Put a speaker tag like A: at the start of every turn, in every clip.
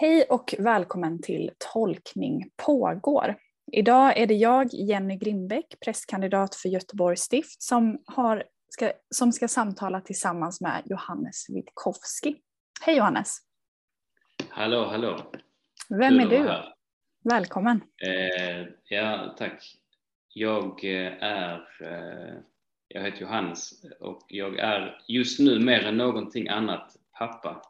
A: Hej och välkommen till Tolkning pågår. Idag är det jag, Jenny Grimbeck, prästkandidat för Göteborgs stift, som, har, ska, som ska samtala tillsammans med Johannes Witkowski. Hej Johannes!
B: Hallå, hallå!
A: Vem är du? Välkommen!
B: Eh, ja, tack. Jag eh, är, eh, jag heter Johannes och jag är just nu mer än någonting annat pappa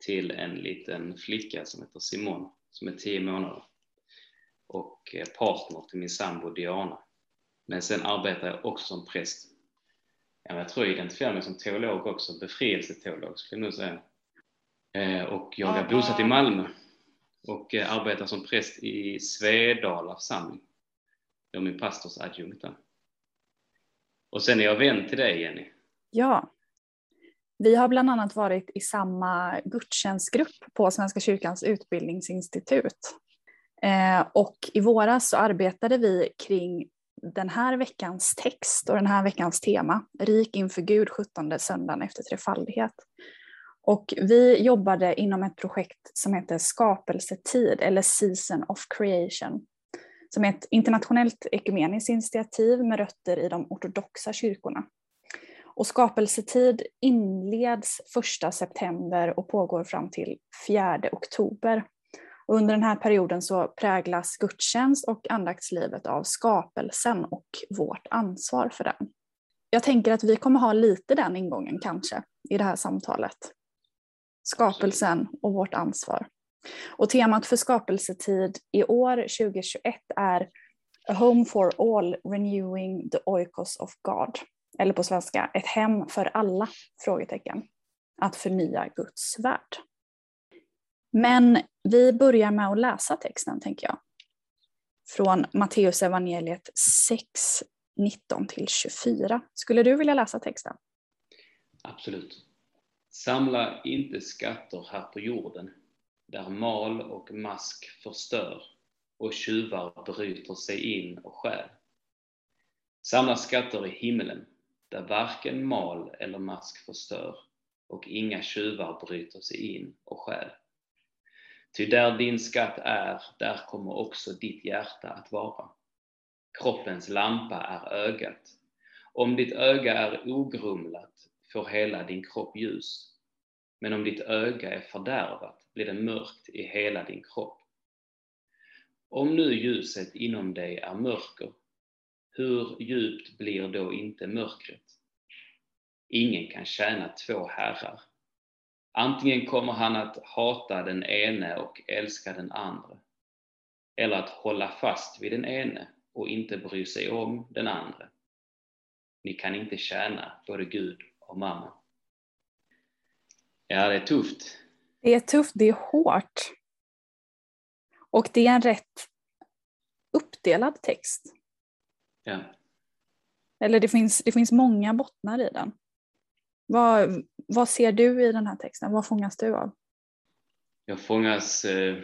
B: till en liten flicka som heter Simon som är tio månader och eh, partner till min sambo Diana. Men sen arbetar jag också som präst. Jag tror jag identifierar mig som teolog också, befrielseteolog skulle jag nog säga. Eh, och jag är bosatt i Malmö och eh, arbetar som präst i Svedala församling. Jag är min pastors adjunkt där. Och sen är jag vän till dig Jenny.
A: Ja, vi har bland annat varit i samma gudstjänstgrupp på Svenska kyrkans utbildningsinstitut. Eh, och i våras så arbetade vi kring den här veckans text och den här veckans tema, Rik inför Gud 17 söndagen efter trefaldighet. Och vi jobbade inom ett projekt som heter Skapelsetid eller Season of Creation, som är ett internationellt ekumeniskt initiativ med rötter i de ortodoxa kyrkorna. Och skapelsetid inleds 1 september och pågår fram till 4 oktober. Och under den här perioden så präglas gudstjänst och andaktslivet av skapelsen och vårt ansvar för den. Jag tänker att vi kommer ha lite den ingången kanske i det här samtalet. Skapelsen och vårt ansvar. Och temat för skapelsetid i år 2021 är A Home for All Renewing the Oikos of God eller på svenska, ett hem för alla? Frågetecken. Att förnya Guds värld. Men vi börjar med att läsa texten, tänker jag. Från Matteus evangeliet 6, 19 24. Skulle du vilja läsa texten?
B: Absolut. Samla inte skatter här på jorden, där mal och mask förstör och tjuvar bryter sig in och stjäl. Samla skatter i himmelen, där varken mal eller mask förstör och inga tjuvar bryter sig in och stjäl. Ty där din skatt är, där kommer också ditt hjärta att vara. Kroppens lampa är ögat. Om ditt öga är ogrumlat får hela din kropp ljus. Men om ditt öga är fördärvat blir det mörkt i hela din kropp. Om nu ljuset inom dig är mörker, hur djupt blir då inte mörkret? Ingen kan tjäna två herrar. Antingen kommer han att hata den ene och älska den andra, eller att hålla fast vid den ene och inte bry sig om den andra. Ni kan inte tjäna både Gud och mamma. Ja, det är tufft.
A: Det är tufft, det är hårt. Och det är en rätt uppdelad text.
B: Ja.
A: Eller det finns, det finns många bottnar i den. Vad, vad ser du i den här texten? Vad fångas du av?
B: Jag fångas, eh,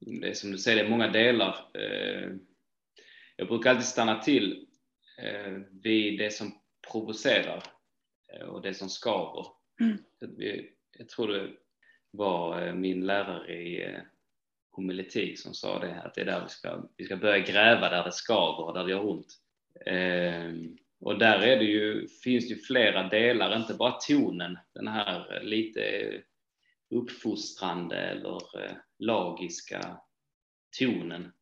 B: det är som du säger, det är många delar. Eh, jag brukar alltid stanna till eh, vid det som provocerar och det som skaver. Mm. Jag tror det var min lärare i homiletik som sa det, att det är där vi ska, vi ska börja gräva där det skaver och där det gör ont. Ehm, och där är det ju, finns det ju flera delar, inte bara tonen, den här lite uppfostrande eller eh, lagiska tonen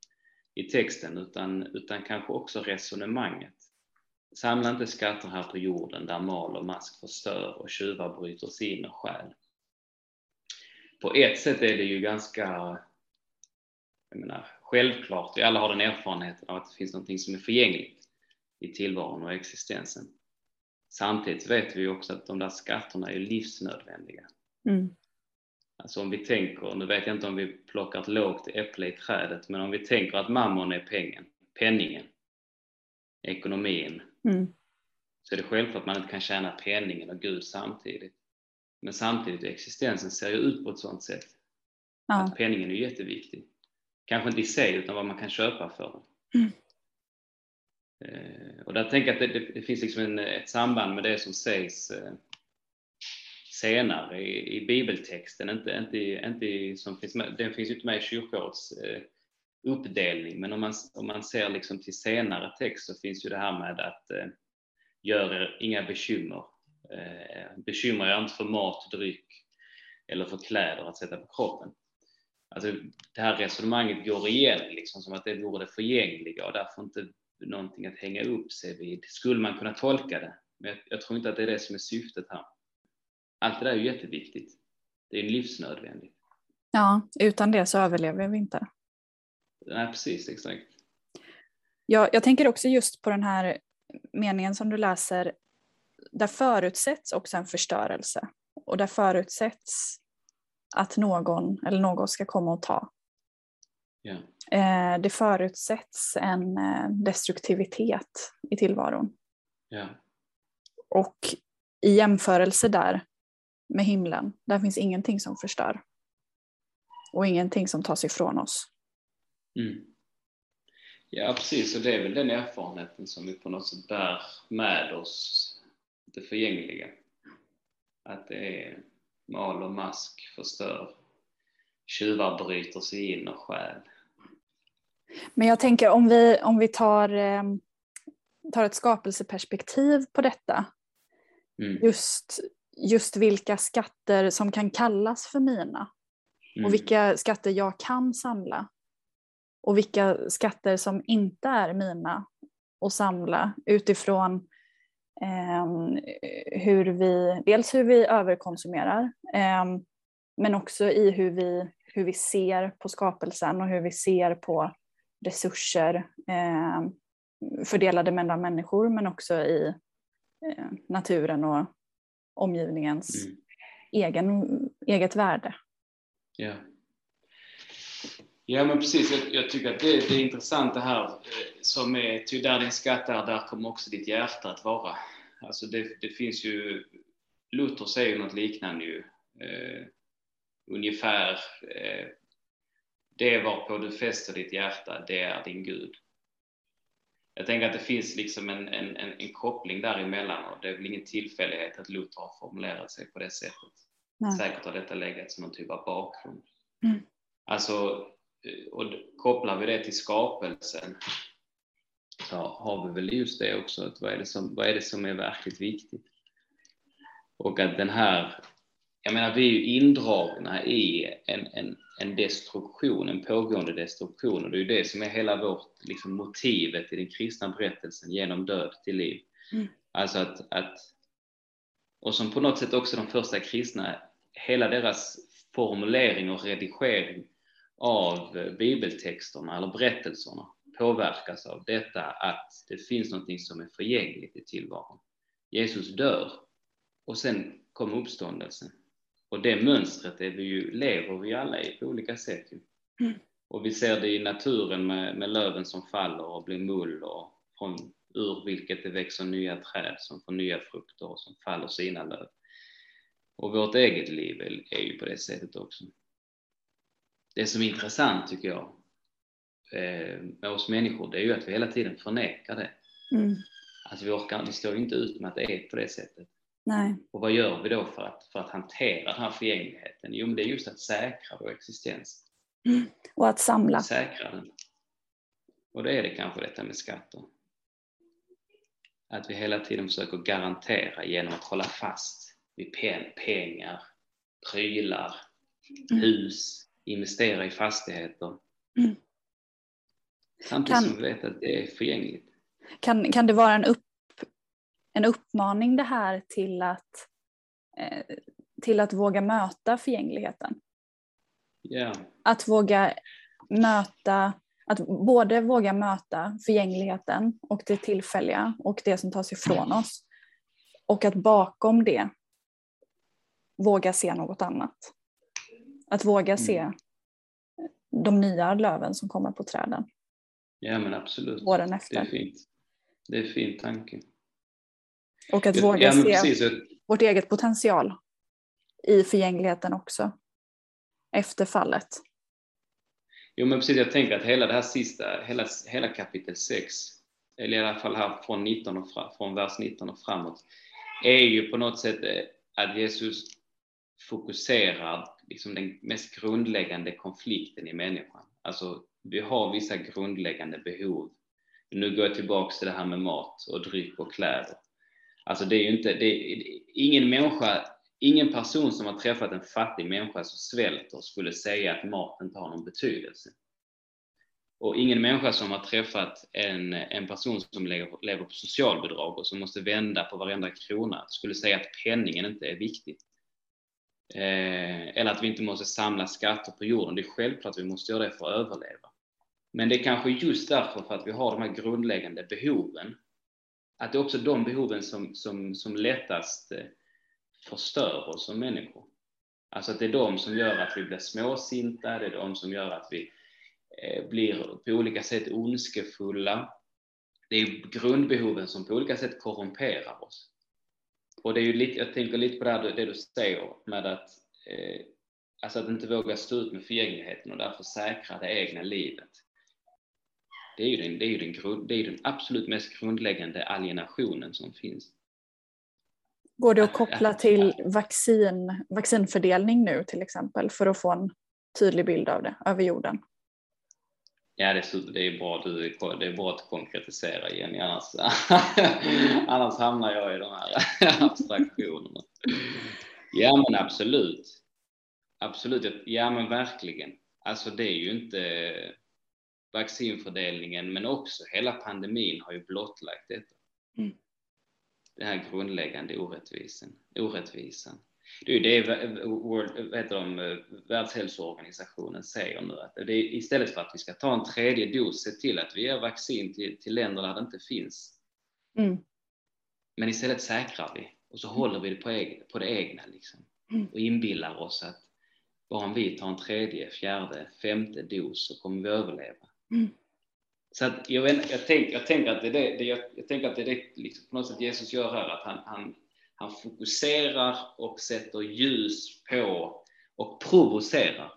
B: i texten, utan, utan kanske också resonemanget. Samla inte skatter här på jorden där mal och mask förstör och tjuvar bryter sig in och stjäl. På ett sätt är det ju ganska jag menar, självklart, vi alla har den erfarenheten av att det finns någonting som är förgängligt i tillvaron och existensen. Samtidigt vet vi också att de där skatterna är livsnödvändiga. Mm. Alltså om vi tänker, nu vet jag inte om vi plockar ett lågt äpple i trädet, men om vi tänker att mammon är pengen, penningen, ekonomin, mm. så är det självklart att man inte kan tjäna penningen och Gud samtidigt. Men samtidigt, existensen ser ju ut på ett sådant sätt ja. att penningen är jätteviktig. Kanske inte i sig, utan vad man kan köpa för den. Mm. Eh, och där tänker jag att det, det, det finns liksom en, ett samband med det som sägs, eh, senare i, i bibeltexten, inte, inte, inte som finns med, den finns ju inte med i kyrkårets eh, uppdelning, men om man, om man ser liksom till senare text så finns ju det här med att eh, gör er inga bekymmer. Eh, bekymra er inte för mat, dryck eller för kläder att sätta på kroppen. Alltså, det här resonemanget går igen, liksom, som att det vore det förgängliga och därför inte någonting att hänga upp sig vid. Skulle man kunna tolka det? Men jag, jag tror inte att det är det som är syftet här. Allt det där är ju jätteviktigt. Det är livsnödvändigt.
A: Ja, utan det så överlever vi inte.
B: Nej, precis, exakt.
A: Ja, jag tänker också just på den här meningen som du läser, där förutsätts också en förstörelse och där förutsätts att någon eller något ska komma och ta.
B: Yeah.
A: Det förutsätts en eh, destruktivitet i tillvaron.
B: Yeah.
A: Och i jämförelse där med himlen, där finns ingenting som förstör. Och ingenting som tas ifrån oss.
B: Mm. Ja, precis. Och det är väl den erfarenheten som vi på något sätt bär med oss, det förgängliga. Att det är mal och mask förstör, tjuvar bryter sig in och stjäl.
A: Men jag tänker om vi, om vi tar, eh, tar ett skapelseperspektiv på detta.
B: Mm.
A: Just, just vilka skatter som kan kallas för mina.
B: Mm.
A: Och vilka skatter jag kan samla. Och vilka skatter som inte är mina att samla utifrån hur vi, dels hur vi överkonsumerar, eh, men också i hur vi, hur vi ser på skapelsen och hur vi ser på resurser eh, fördelade mellan människor men också i eh, naturen och omgivningens
B: Mm.
A: egen, eget värde.
B: Ja. Ja men precis, jag, jag tycker att det, det är intressant det här eh, som är, ty där din skatt är, där kommer också ditt hjärta att vara. Alltså det, det finns ju, Luther säger ju något liknande ju, eh, ungefär, eh, det varpå du fäster ditt hjärta, det är din Gud. Jag tänker att det finns liksom en, en, en, en koppling däremellan och det är väl ingen tillfällighet att Luther har formulerat sig på det sättet.
A: Nej.
B: Säkert har detta legat som någon typ av bakgrund.
A: Mm.
B: Alltså, och d- kopplar vi det till skapelsen så har vi väl just det också, att vad är det som, vad är, det som är verkligt viktigt? Och att den här, jag menar vi är ju indragna i en, en, en destruktion, en pågående destruktion och det är ju det som är hela vårt liksom, motivet i den kristna berättelsen genom död till liv.
A: Mm.
B: Alltså att, att, och som på något sätt också de första kristna, hela deras formulering och redigering av eh, bibeltexterna eller berättelserna påverkas av detta att det finns någonting som är förgängligt i tillvaron. Jesus dör och sen kommer uppståndelsen. Och det mönstret är vi ju, lever vi alla i på olika sätt.
A: Mm.
B: Och vi ser det i naturen med, med löven som faller och blir mull och från, ur vilket det växer nya träd som får nya frukter och som faller sina löv. Och vårt eget liv är ju på det sättet också. Det som är intressant tycker jag eh, med oss människor det är ju att vi hela tiden förnekar det.
A: Mm.
B: Alltså vi, orkar, vi står inte ut med att det är på det sättet.
A: Nej.
B: Och vad gör vi då för att, för att hantera den här förgängligheten? Jo, men det är just att säkra vår existens.
A: Och att samla.
B: Säkra den. Och då är det kanske detta med skatter. Att vi hela tiden försöker garantera genom att hålla fast vid pen, pengar, prylar,
A: Mm.
B: hus, investera i fastigheter.
A: Mm.
B: Samtidigt
A: Kan-
B: som vi vet att det är förgängligt.
A: Kan, kan det vara en, upp, en uppmaning det här till att, eh, till att våga möta förgängligheten?
B: Ja,
A: Att våga möta, att både våga möta förgängligheten och det tillfälliga och det som tas ifrån oss. Och att bakom det våga se något annat. Att våga se
B: Mm.
A: de nya löven som kommer på träden
B: ja men absolut.
A: åren
B: Det är
A: efter.
B: fint. Det är en fin tanke.
A: Och att
B: Ja,
A: våga
B: men
A: se
B: precis.
A: vårt eget potential i förgängligheten också. Efter fallet.
B: Jo men precis, jag tänker att hela det här sista, hela, hela kapitel 6, eller i alla fall här från, 19 och fra, från vers 19 och framåt, är ju på något sätt eh, att Jesus fokuserar liksom den mest grundläggande konflikten i människan. Alltså, vi har vissa grundläggande behov. Nu går jag tillbaks till det här med mat och dryck och kläder. Alltså det är ju inte, det är, ingen människa, ingen person som har träffat en fattig människa som svälter skulle säga att mat inte har någon betydelse. Och ingen människa som har träffat en, en person som lever, lever på socialbidrag och som måste vända på varenda krona skulle säga att penningen inte är viktig. Eh, eller att vi inte måste samla skatter på jorden. Det är självklart att vi måste göra det för att överleva. Men det är kanske just därför för att vi har de här grundläggande behoven. Att det är också de behoven som, som, som lättast eh, förstör oss som människor. Alltså att det är de som gör att vi blir småsinta, det är de som gör att vi eh, blir på olika sätt ondskefulla. Det är grundbehoven som på olika sätt korrumperar oss. Och det är ju lite, jag tänker lite på det, här, det du säger med att, eh, alltså att inte våga stå ut med förgängligheten och därför säkra det egna livet. Det är ju den, det är ju den, det är den absolut mest grundläggande alienationen som finns.
A: Går det att koppla till vaccin, vaccinfördelning nu till exempel för att få en tydlig bild av det över jorden?
B: Ja, det, det är bra du det är bra att konkretisera Jenny, annars, annars hamnar jag i de här abstraktionerna. Ja, men absolut. Absolut, ja men verkligen. Alltså det är ju inte vaccinfördelningen, men också hela pandemin har ju blottlagt detta. Mm. Den här grundläggande orättvisan. orättvisan. Det är ju det World, heter de, Världshälsoorganisationen säger nu, att det är istället för att vi ska ta en tredje dos, se till att vi ger vaccin till, till länder där det inte finns. Mm. Men istället säkrar vi och så håller vi det på, egen, på det egna liksom. Mm. och inbillar oss att bara om vi tar en tredje, fjärde, femte dos så kommer vi överleva. Mm. Så att jag, vet, jag, tänk, jag tänker att det är det, det jag, jag, tänker att det, är det liksom på något sätt Jesus gör här, att han, han, han fokuserar och sätter ljus på och provocerar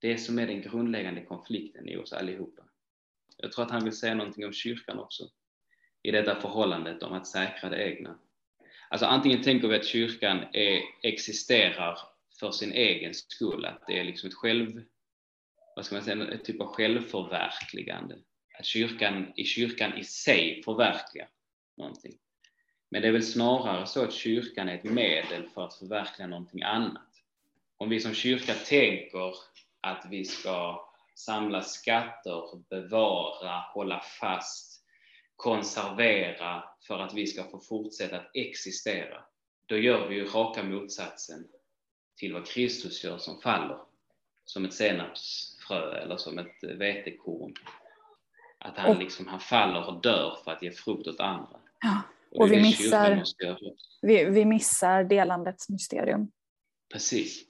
B: det som är den grundläggande konflikten i oss allihopa. Jag tror att han vill säga någonting om kyrkan också, i detta förhållandet om att säkra det egna. Alltså antingen tänker vi att kyrkan är, existerar för sin egen skull, att det är liksom ett själv, vad ska man säga, ett typ av självförverkligande. Att kyrkan i kyrkan i sig förverkligar någonting. Men det är väl snarare så att kyrkan är ett medel för att förverkliga någonting annat. Om vi som kyrka tänker att vi ska samla skatter, bevara, hålla fast, konservera för att vi ska få fortsätta att existera, då gör vi ju raka motsatsen till vad Kristus gör som faller, som ett senapsfrö eller som ett vetekorn. Att han, liksom, han faller och dör för att ge frukt åt andra.
A: Ja. Och vi missar, vi, vi missar delandets mysterium.
B: Precis.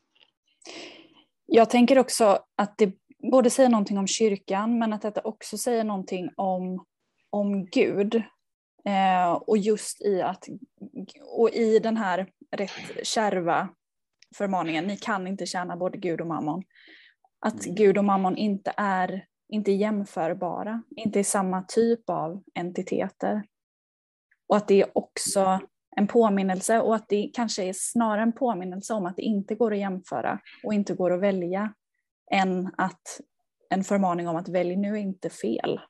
A: Jag tänker också att det både säger någonting om kyrkan men att detta också säger någonting om, om Gud. Eh, och just i att, och i den här rätt kärva förmaningen, ni kan inte tjäna både Gud och mammon. Att mm. Gud och mammon inte är, inte jämförbara, inte är samma typ av entiteter. Och att det är också en påminnelse och att det kanske är snarare en påminnelse om att det inte går att jämföra och inte går att välja än att en förmaning om att välj nu inte fel.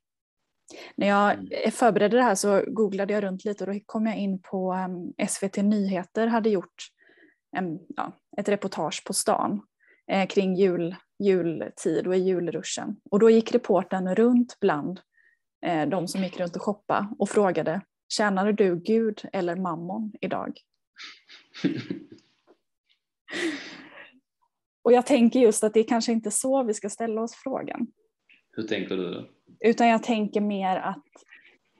A: När jag mm. förberedde det här så googlade jag runt lite och då kom jag in på um, SVT Nyheter hade gjort en, ja, ett reportage på stan eh, kring jul, jultid och i julruschen. Och då gick reporten runt bland eh, de som gick runt och shoppade och frågade Tjänade du Gud eller mammon idag? Och jag tänker just att det är kanske inte så vi ska ställa oss frågan.
B: Hur tänker du då?
A: Utan jag tänker mer att,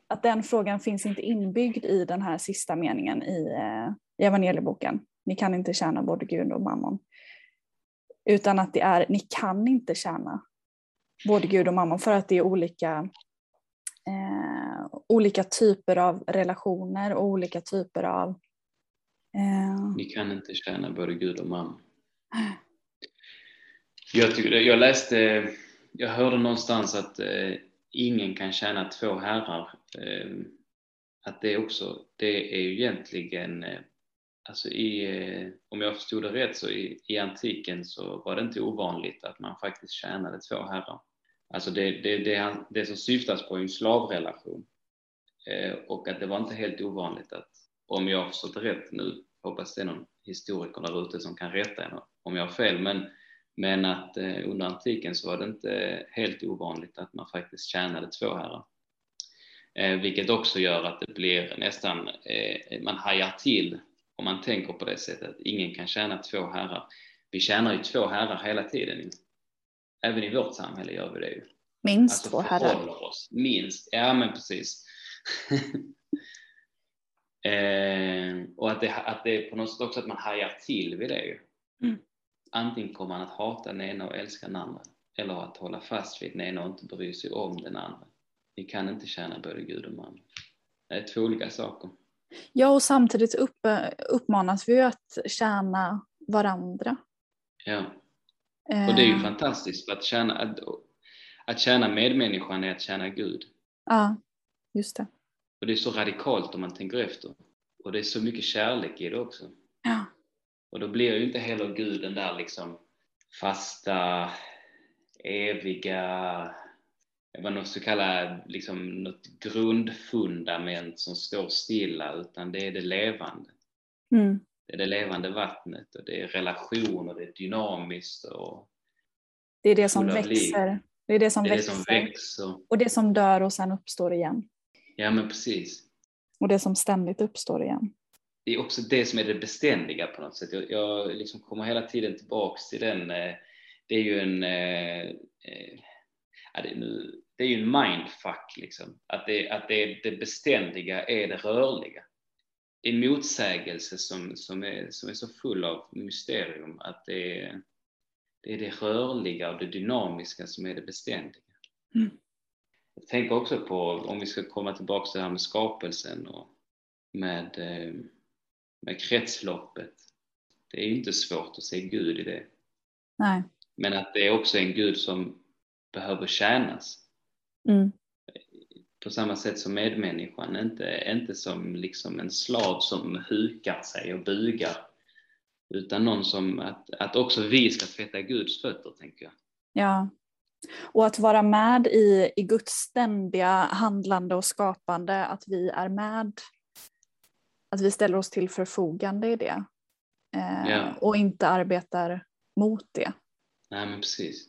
A: att den frågan finns inte inbyggd i den här sista meningen i, eh, i evangelieboken. Ni kan inte tjäna både Gud och mammon. Utan att det är, ni kan inte tjäna både Gud och mammon för att det är olika eh, olika typer av relationer och olika typer av...
B: Eh... Vi kan inte tjäna både Gud och mamma. Jag, tycker, jag läste, jag hörde någonstans att eh, ingen kan tjäna två herrar. Eh, att det också, det är ju egentligen, alltså i, om jag förstod det rätt så i, i antiken så var det inte ovanligt att man faktiskt tjänade två herrar. Alltså det, det, det, det som syftas på är en slavrelation. Eh, och att det var inte helt ovanligt att, om jag har förstått rätt nu, hoppas det är någon historiker där ute som kan rätta en om jag har fel, men, men att eh, under antiken så var det inte helt ovanligt att man faktiskt tjänade två herrar. Eh, vilket också gör att det blir nästan, eh, man hajar till om man tänker på det sättet att ingen kan tjäna två herrar. Vi tjänar ju två herrar hela tiden. Även i vårt samhälle gör vi det ju.
A: Minst alltså, två herrar.
B: Oss. Minst, ja men precis. eh, och att det, att det är på något sätt också att man hajar till vid det ju. Mm. Antingen kommer man att hata den ena och älska den andra. Eller att hålla fast vid den ena och inte bry sig om den andra. Vi kan inte tjäna både Gud och man. Det är två olika saker.
A: Ja, och samtidigt upp, uppmanas vi att tjäna varandra.
B: Ja, och det är ju eh. fantastiskt. För att, tjäna, att, att tjäna medmänniskan är att tjäna Gud.
A: Ja, just det.
B: Och det är så radikalt om man tänker efter. Och det är så mycket kärlek i det också.
A: Ja.
B: Och då blir ju inte heller Gud den där liksom fasta, eviga, vad man ska kalla liksom något grundfundament som står stilla, utan det är det levande.
A: Mm.
B: Det är det levande vattnet och det är relationer, det är dynamiskt och
A: Det är det som växer. Det är det som,
B: det
A: är växer.
B: Det som växer.
A: Och det som dör och sen uppstår igen.
B: Ja men precis.
A: Och det som ständigt uppstår igen.
B: Det är också det som är det beständiga på något sätt. Jag, jag liksom kommer hela tiden tillbaks till den. Eh, det är ju en eh, eh, det är ju en mindfuck liksom. Att, det, att det, det beständiga är det rörliga. En motsägelse som, som, är, som är så full av mysterium att det är, det är det rörliga och det dynamiska som är det beständiga.
A: Mm.
B: Jag tänker också på, om vi ska komma tillbaka till det här med skapelsen och med, eh, med kretsloppet. Det är inte svårt att se Gud i det.
A: Nej.
B: Men att det är också en Gud som behöver tjänas.
A: Mm.
B: På samma sätt som medmänniskan, inte, inte som liksom en slav som hukar sig och bugar. Utan någon som, att, att också vi ska tvätta Guds fötter, tänker jag.
A: Ja, och att vara med i, i Guds ständiga handlande och skapande, att vi är med, att vi ställer oss till förfogande i det. Eh,
B: ja.
A: Och inte arbetar mot det.
B: Nej men precis.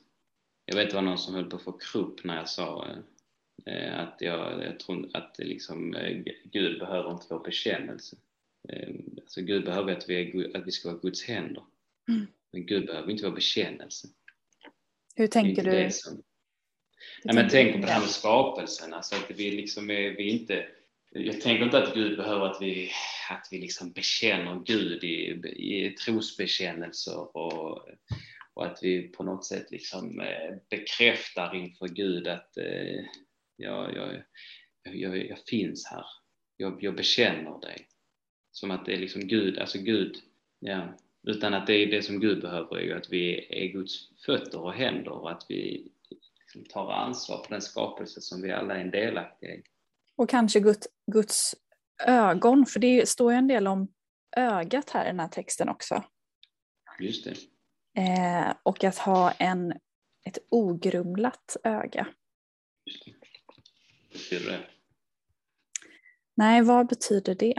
B: Jag vet det var någon som höll på att få krupp när jag sa eh, att jag, jag tror att liksom, eh, Gud behöver inte vår bekännelse. Eh, alltså Gud behöver att vi, är, att vi ska vara Guds händer.
A: Mm.
B: Men Gud behöver inte vår bekännelse.
A: Hur tänker du?
B: Nej, men tänker på det här med skapelsen, alltså att vi liksom är, vi inte jag tänker inte att Gud behöver att vi, att vi liksom bekänner Gud i, i trosbekännelser och, och att vi på något sätt liksom eh, bekräftar inför Gud att eh, jag, jag, jag, jag finns här. Jag, jag bekänner dig. Som att det är liksom Gud, alltså Gud, ja, utan att det är det som Gud behöver är ju att vi är Guds fötter och händer och att vi liksom tar ansvar för den skapelse som vi alla är en delaktiga i.
A: Och kanske Guds, Guds ögon, för det står ju en del om ögat här i den här texten också.
B: Just det.
A: Eh, och att ha en, ett ogrumlat öga.
B: Just det. Betyder det?
A: Nej, vad betyder det?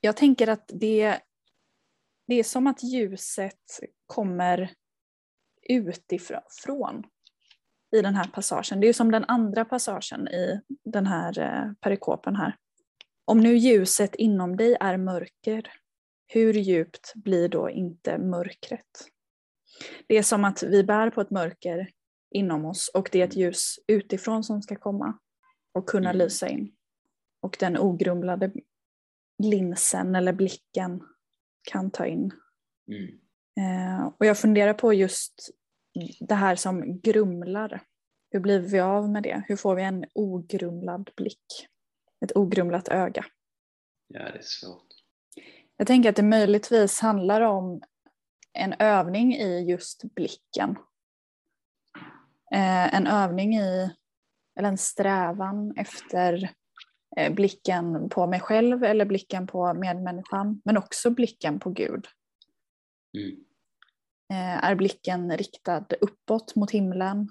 A: Jag tänker att det, det är som att ljuset kommer utifrån i den här passagen. Det är som den andra passagen i den här eh, perikopen här. Om nu ljuset inom dig är mörker, hur djupt blir då inte mörkret? Det är som att vi bär på ett mörker inom oss och det är ett ljus utifrån som ska komma och kunna mm. lysa in. Och den ogrumlade linsen eller blicken kan ta in.
B: Mm.
A: Eh, och jag funderar på just det här som grumlar. Hur blir vi av med det? Hur får vi en ogrumlad blick? Ett ogrumlat öga?
B: Ja, det är svårt.
A: Jag tänker att det möjligtvis handlar om en övning i just blicken. Eh, en övning i, eller en strävan efter blicken på mig själv eller blicken på medmänniskan, men också blicken på Gud. Mm. Eh, är blicken riktad uppåt mot himlen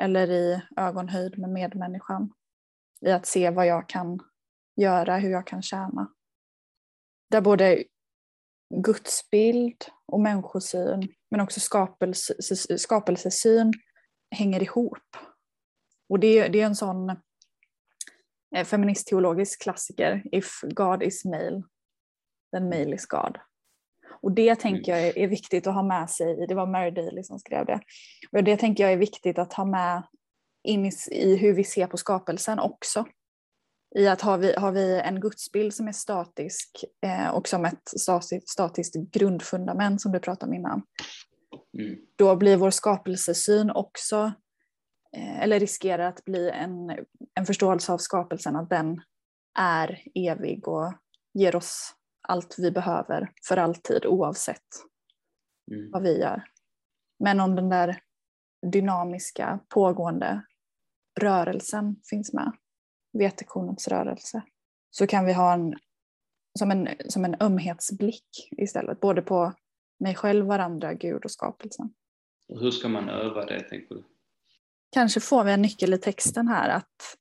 A: eller i ögonhöjd med medmänniskan? I att se vad jag kan göra, hur jag kan tjäna. Där både gudsbild och människosyn, men också skapelse, skapelsesyn hänger ihop. Och det, det är en sån eh, feministteologisk klassiker, If God is male, then male is God. Och det tänker jag är viktigt att ha med sig, det var Mary Daly som skrev det. Och det tänker jag är viktigt att ha med in i, i hur vi ser på skapelsen också. I att har vi, har vi en gudsbild som är statisk eh, och som ett statiskt, statiskt grundfundament som du pratade om innan, mm. då blir vår skapelsesyn också, eh, eller riskerar att bli en, en förståelse av skapelsen, att den är evig och ger oss allt vi behöver för alltid oavsett mm. vad vi gör. Men om den där dynamiska pågående rörelsen finns med, vetekornets rörelse, så kan vi ha en som, en som en ömhetsblick istället, både på mig själv, varandra, Gud och skapelsen.
B: Och hur ska man öva det, tänker du?
A: Kanske får vi en nyckel i texten här, att,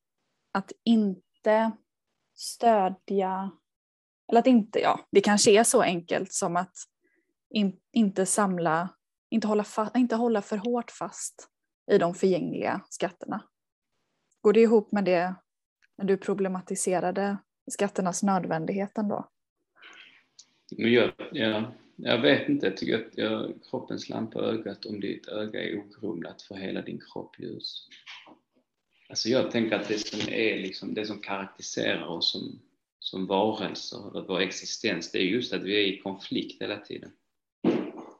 A: att inte stödja eller att inte, ja, det kanske är så enkelt som att in, inte samla, inte hålla, fa, inte hålla för hårt fast i de förgängliga skatterna. Går det ihop med det när du problematiserade skatternas nödvändighet ändå?
B: Ja, jag vet inte, jag tycker att jag, kroppens lampa ögat, om ditt öga är ogrumlat för hela din kropp ljus. Alltså jag tänker att det som är liksom, det som karaktäriserar oss som som varelser, eller vår existens, det är just att vi är i konflikt hela tiden.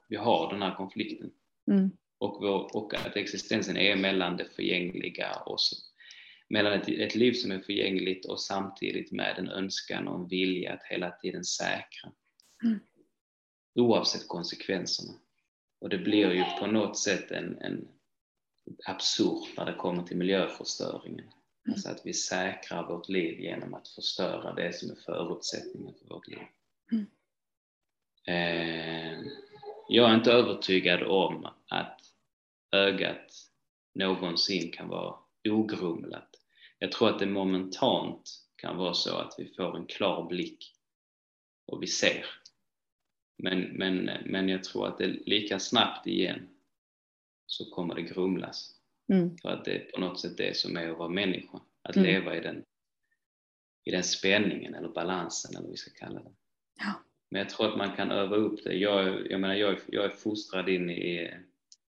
B: Vi har den här konflikten. Mm. Och, vår, och att existensen är mellan det förgängliga och mellan ett, ett, liv som är förgängligt och samtidigt med en önskan och en vilja att hela tiden säkra. Mm. Oavsett konsekvenserna. Och det blir ju på något sätt en, en absurt när det kommer till miljöförstöringen. Mm. Alltså att vi säkrar vårt liv genom att förstöra det som är förutsättningen för vårt liv. Mm. Eh, jag är inte övertygad om att ögat någonsin kan vara ogrumlat. Jag tror att det momentant kan vara så att vi får en klar blick och vi ser. Men, men, men jag tror att det lika snabbt igen så kommer det grumlas. Mm. För att det är på något sätt det som är att vara människa. Att mm. leva i den, i den spänningen eller balansen eller vad vi ska kalla det. Ja. Men jag tror att man kan öva upp det. Jag, jag menar, jag, jag är fostrad in i,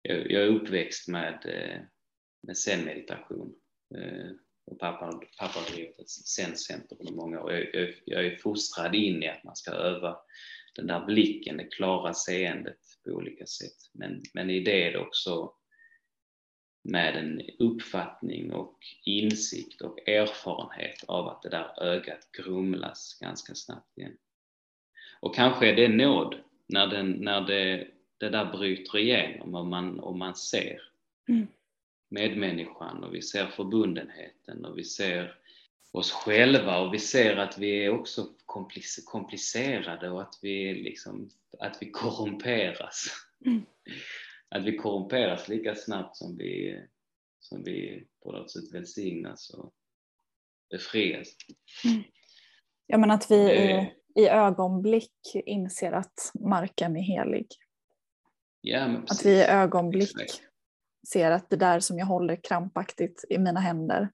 B: jag, jag är uppväxt med, eh, med zen-meditation. Eh, och pappa, pappa har drivit ett zen-center under många år. Jag, jag, jag är fostrad in i att man ska öva den där blicken, det klara seendet på olika sätt. Men, men i det också med en uppfattning och insikt och erfarenhet av att det där ögat grumlas ganska snabbt igen. Och kanske är det nåd när, den, när det, det där bryter igenom och man, och man ser mm. medmänniskan och vi ser förbundenheten och vi ser oss själva och vi ser att vi är också komplicerade och att vi, liksom, att vi korrumperas. Mm att vi korrumperas lika snabbt som vi, som vi på något sätt välsignas och befrias. Mm.
A: Ja men att vi i, i ögonblick inser att marken är helig.
B: Ja,
A: att vi i ögonblick Exakt. ser att det där som jag håller krampaktigt i mina händer,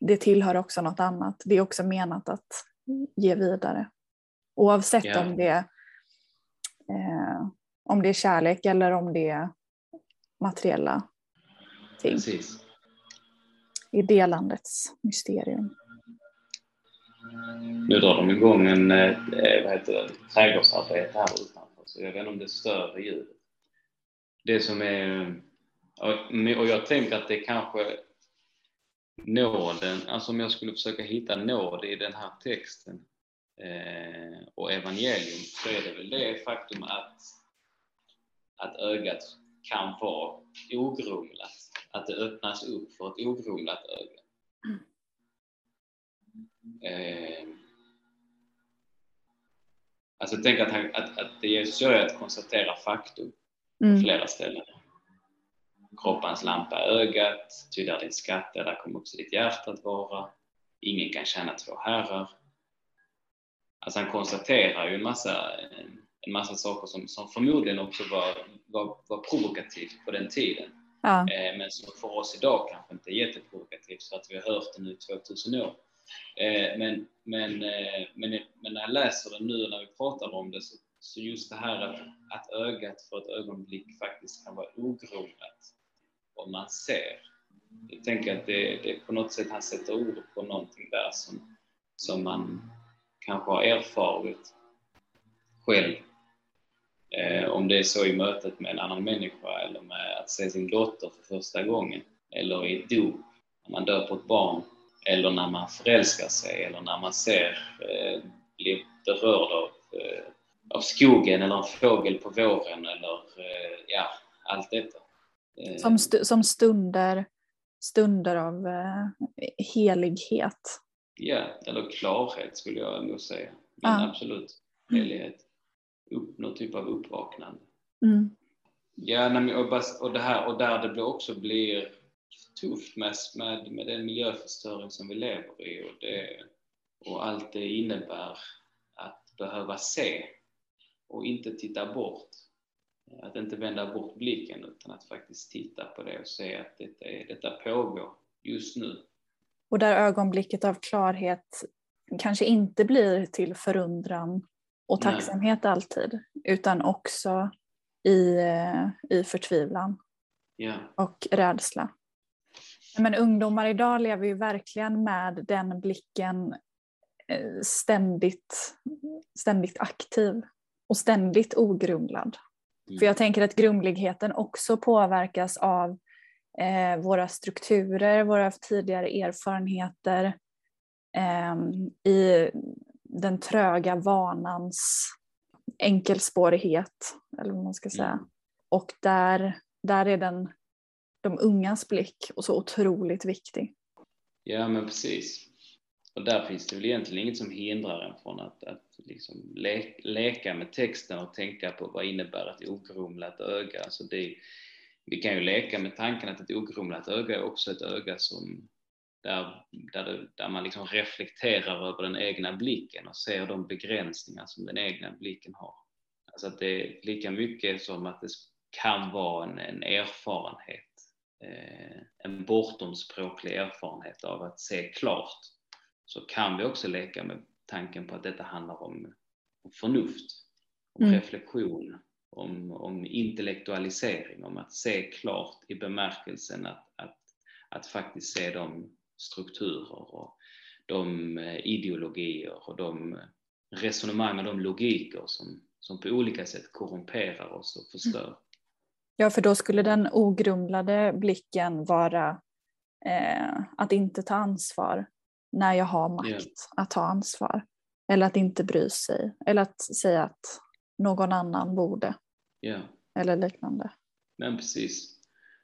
A: det tillhör också något annat. Det är också menat att ge vidare. Oavsett ja. om det eh, om det är kärlek eller om det är materiella ting. Precis. I delandets mysterium.
B: Nu drar de igång en eh, vad heter det, trädgårdsarbete här utanför så jag vet inte om det stör ljudet. Det som är, och jag tänker att det kanske nåden, alltså om jag skulle försöka hitta nåd i den här texten eh, och evangelium så är det väl det faktum att att ögat kan vara ogrumlat, att det öppnas upp för ett ogrumlat öga. Eh, alltså tänk att, han, att, att det Jesus gör är att konstatera faktum mm. på flera ställen. Kroppens lampa är ögat, ty där din skatt är, där kommer också ditt hjärta att vara. Ingen kan tjäna två herrar. Alltså han konstaterar ju en massa, en massa saker som, som förmodligen också var, var, var provokativt på den tiden. Ja. Eh, men som för oss idag kanske inte är jätteprovokativt för att vi har hört det nu i 2000 år. Eh, men, men, eh, men, men när jag läser det nu när vi pratar om det så, så just det här att, att ögat för ett ögonblick faktiskt kan vara ogrumlat vad man ser. Jag tänker att det, det på något sätt han sätter ord på någonting där som, som man kanske har erfarit själv. Eh, om det är så i mötet med en annan människa eller med att se sin dotter för första gången eller i ett dop, när man döper ett barn eller när man förälskar sig eller när man ser, eh, blir berörd av, eh, av skogen eller en fågel på våren eller eh, ja, allt detta.
A: Eh, som, st som stunder, stunder av eh, helighet.
B: Ja, eller klarhet skulle jag nog säga. Men ah. absolut, helighet. Upp, någon typ av uppvaknande. Mm. Ja, och, det här, och där det också blir tufft med, med, med den miljöförstöring som vi lever i och, det, och allt det innebär att behöva se och inte titta bort. Att inte vända bort blicken utan att faktiskt titta på det och se att detta, är, detta pågår just nu.
A: Och där ögonblicket av klarhet kanske inte blir till förundran och tacksamhet Nej. alltid, utan också i, eh, i förtvivlan
B: yeah.
A: och rädsla. Men ungdomar idag lever ju verkligen med den blicken eh, ständigt, ständigt aktiv och ständigt ogrumlad. Mm. För jag tänker att grumligheten också påverkas av eh, våra strukturer, våra tidigare erfarenheter eh, i den tröga vanans enkelspårighet, eller vad man ska säga. Mm. Och där, där är den de ungas blick och så otroligt viktig.
B: Ja, men precis. Och där finns det väl egentligen inget som hindrar en från att, att liksom le leka med texten och tänka på vad innebär ett ogrumlat öga. Alltså det, vi kan ju leka med tanken att ett ogrumlat öga är också ett öga som där, där, det, där man liksom reflekterar över den egna blicken och ser de begränsningar som den egna blicken har. Alltså att det är lika mycket som att det kan vara en, en erfarenhet Eh, en bortomspråklig erfarenhet av att se klart så kan vi också leka med tanken på att detta handlar om, om förnuft, om mm. reflektion, om, om intellektualisering, om att se klart i bemärkelsen att, att, att faktiskt se de strukturer och de eh, ideologier och de resonemang och de logiker som, som på olika sätt korrumperar oss och förstör.
A: Ja, för då skulle den ogrumlade blicken vara eh, att inte ta ansvar när jag har makt yeah. att ta ansvar. Eller att inte bry sig. Eller att säga att någon annan borde.
B: Yeah.
A: Eller liknande.
B: Men precis.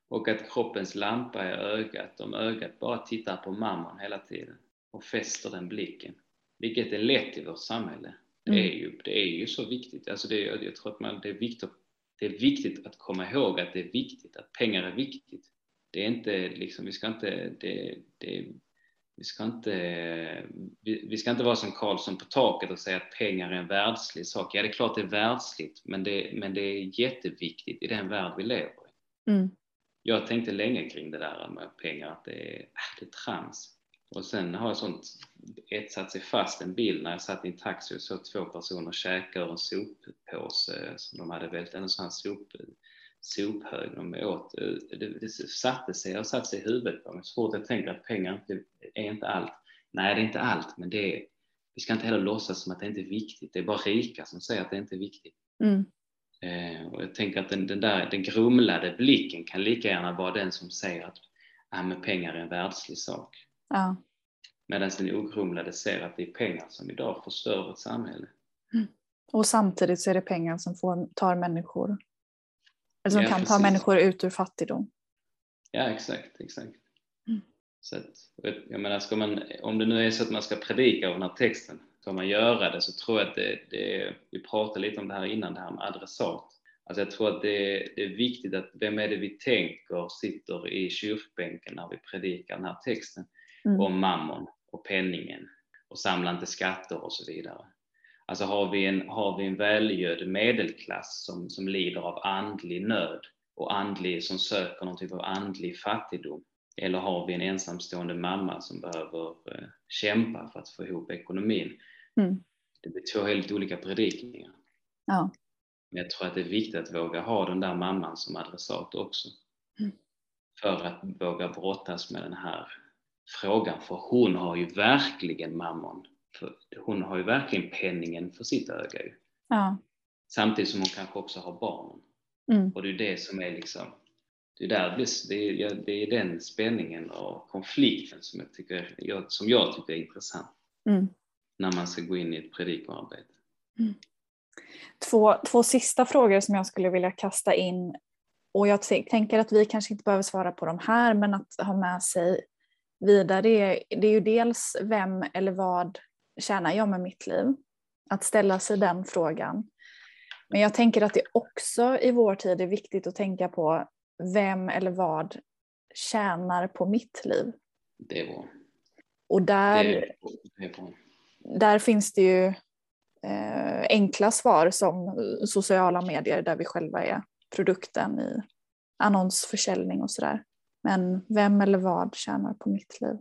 B: Och att kroppens lampa är ögat. Om ögat bara tittar på mamman hela tiden och fäster den blicken. Vilket är lätt i vårt samhälle. Det, mm. är, ju, det är ju så viktigt. Alltså det, jag tror att man, det är viktigt det är viktigt att komma ihåg att det är viktigt, att pengar är viktigt. Det är inte liksom, vi ska inte, det, det, vi ska inte, vi, vi, ska inte vara som Karlsson på taket och säga att pengar är en världslig sak. Ja, det är klart det är världsligt, men det, men det är jätteviktigt i den värld vi lever i.
A: Mm.
B: Jag tänkte länge kring det där med pengar, att det är, äh, det är trams. Och sen har jag sånt etsat sig fast en bild när jag satt i en taxi och såg två personer käka ur en soppåse som de hade vält, en sån här sop, sophög de åt. Det, det satte sig och satte sig i huvudet på mig så fort jag tänker att pengar inte, är inte allt. Nej, det är inte allt, men det är, vi ska inte heller låtsas som att det inte är viktigt. Det är bara rika som säger att det inte är viktigt.
A: Mm.
B: Eh, och jag tänker att den, den, där den grumlade blicken kan lika gärna vara den som säger att ah, men pengar är en världslig sak.
A: Ja.
B: Medan den ogrumlade ser att det är pengar som idag förstör ett samhälle.
A: Mm. Och samtidigt så är det pengar som får, tar människor, eller som ja, kan precis. ta människor ut ur fattigdom.
B: Ja, exakt, exakt.
A: Mm.
B: Så att, jag menar, ska man, om det nu är så att man ska predika av den här texten, ska man göra det så tror jag att det, det vi pratade lite om det här innan, det här med adressat. Alltså jag tror att det, det, är viktigt att vem är det vi tänker sitter i kyrkbänken när vi predikar den här texten mm. om mammon och penningen och samla inte skatter och så vidare. Alltså har vi en, har vi en välgödd medelklass som, som lider av andlig nöd och andlig, som söker någon typ av andlig fattigdom eller har vi en ensamstående mamma som behöver eh, kämpa för att få ihop ekonomin? Mm. Det blir två helt olika predikningar.
A: Ja.
B: Men jag tror att det är viktigt att våga ha den där mamman som adressat också. Mm. För att våga brottas med den här frågan, för hon har ju verkligen mammon. För hon har ju verkligen penningen för sitt öga.
A: Ja.
B: Samtidigt som hon kanske också har barnen.
A: Mm.
B: Och det är det som är liksom det är, där det, är, det är den spänningen och konflikten som jag tycker, som jag tycker är intressant
A: mm.
B: när man ska gå in i ett predikoarbete.
A: Mm. Två, två sista frågor som jag skulle vilja kasta in och jag tänker att vi kanske inte behöver svara på de här men att ha med sig vidare det är, det är ju dels vem eller vad tjänar jag med mitt liv? Att ställa sig den frågan. Men jag tänker att det också i vår tid är viktigt att tänka på vem eller vad tjänar på mitt liv.
B: Det är bra.
A: Och där,
B: det bra.
A: där finns det ju eh, enkla svar som sociala medier där vi själva är produkten i annonsförsäljning och sådär. Men vem eller vad tjänar på mitt liv?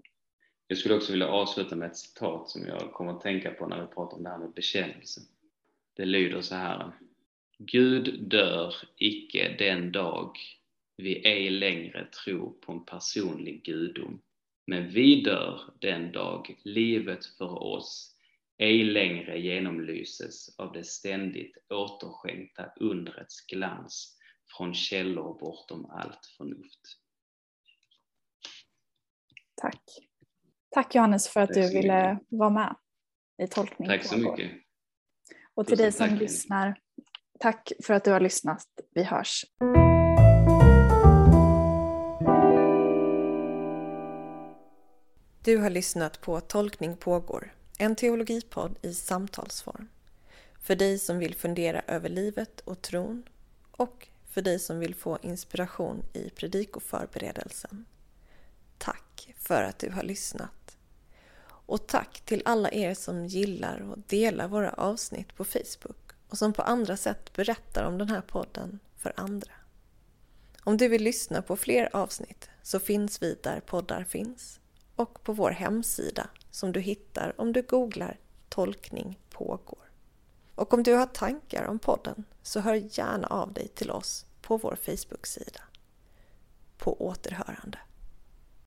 B: Jag skulle också vilja avsluta med ett citat som jag kommer att tänka på när vi pratar om det här med bekännelse. Det lyder så här. Gud dör icke den dag vi ej längre tror på en personlig gudom. Men vi dör den dag livet för oss ej längre genomlyses av det ständigt återskänkta undrets glans från källor bortom allt förnuft.
A: Tack. Tack Johannes för att Tack du ville mycket. vara med i tolkning.
B: Tack så mycket.
A: Och till dig som tack. lyssnar, tack för att du har lyssnat. Vi hörs.
C: Du har lyssnat på Tolkning pågår, en teologipodd i samtalsform. För dig som vill fundera över livet och tron och för dig som vill få inspiration i predikoförberedelsen. Tack för att du har lyssnat. Och tack till alla er som gillar och delar våra avsnitt på Facebook och som på andra sätt berättar om den här podden för andra. Om du vill lyssna på fler avsnitt så finns vi där poddar finns och på vår hemsida som du hittar om du googlar Tolkning pågår. Och om du har tankar om podden så hör gärna av dig till oss på vår Facebook-sida. På återhörande.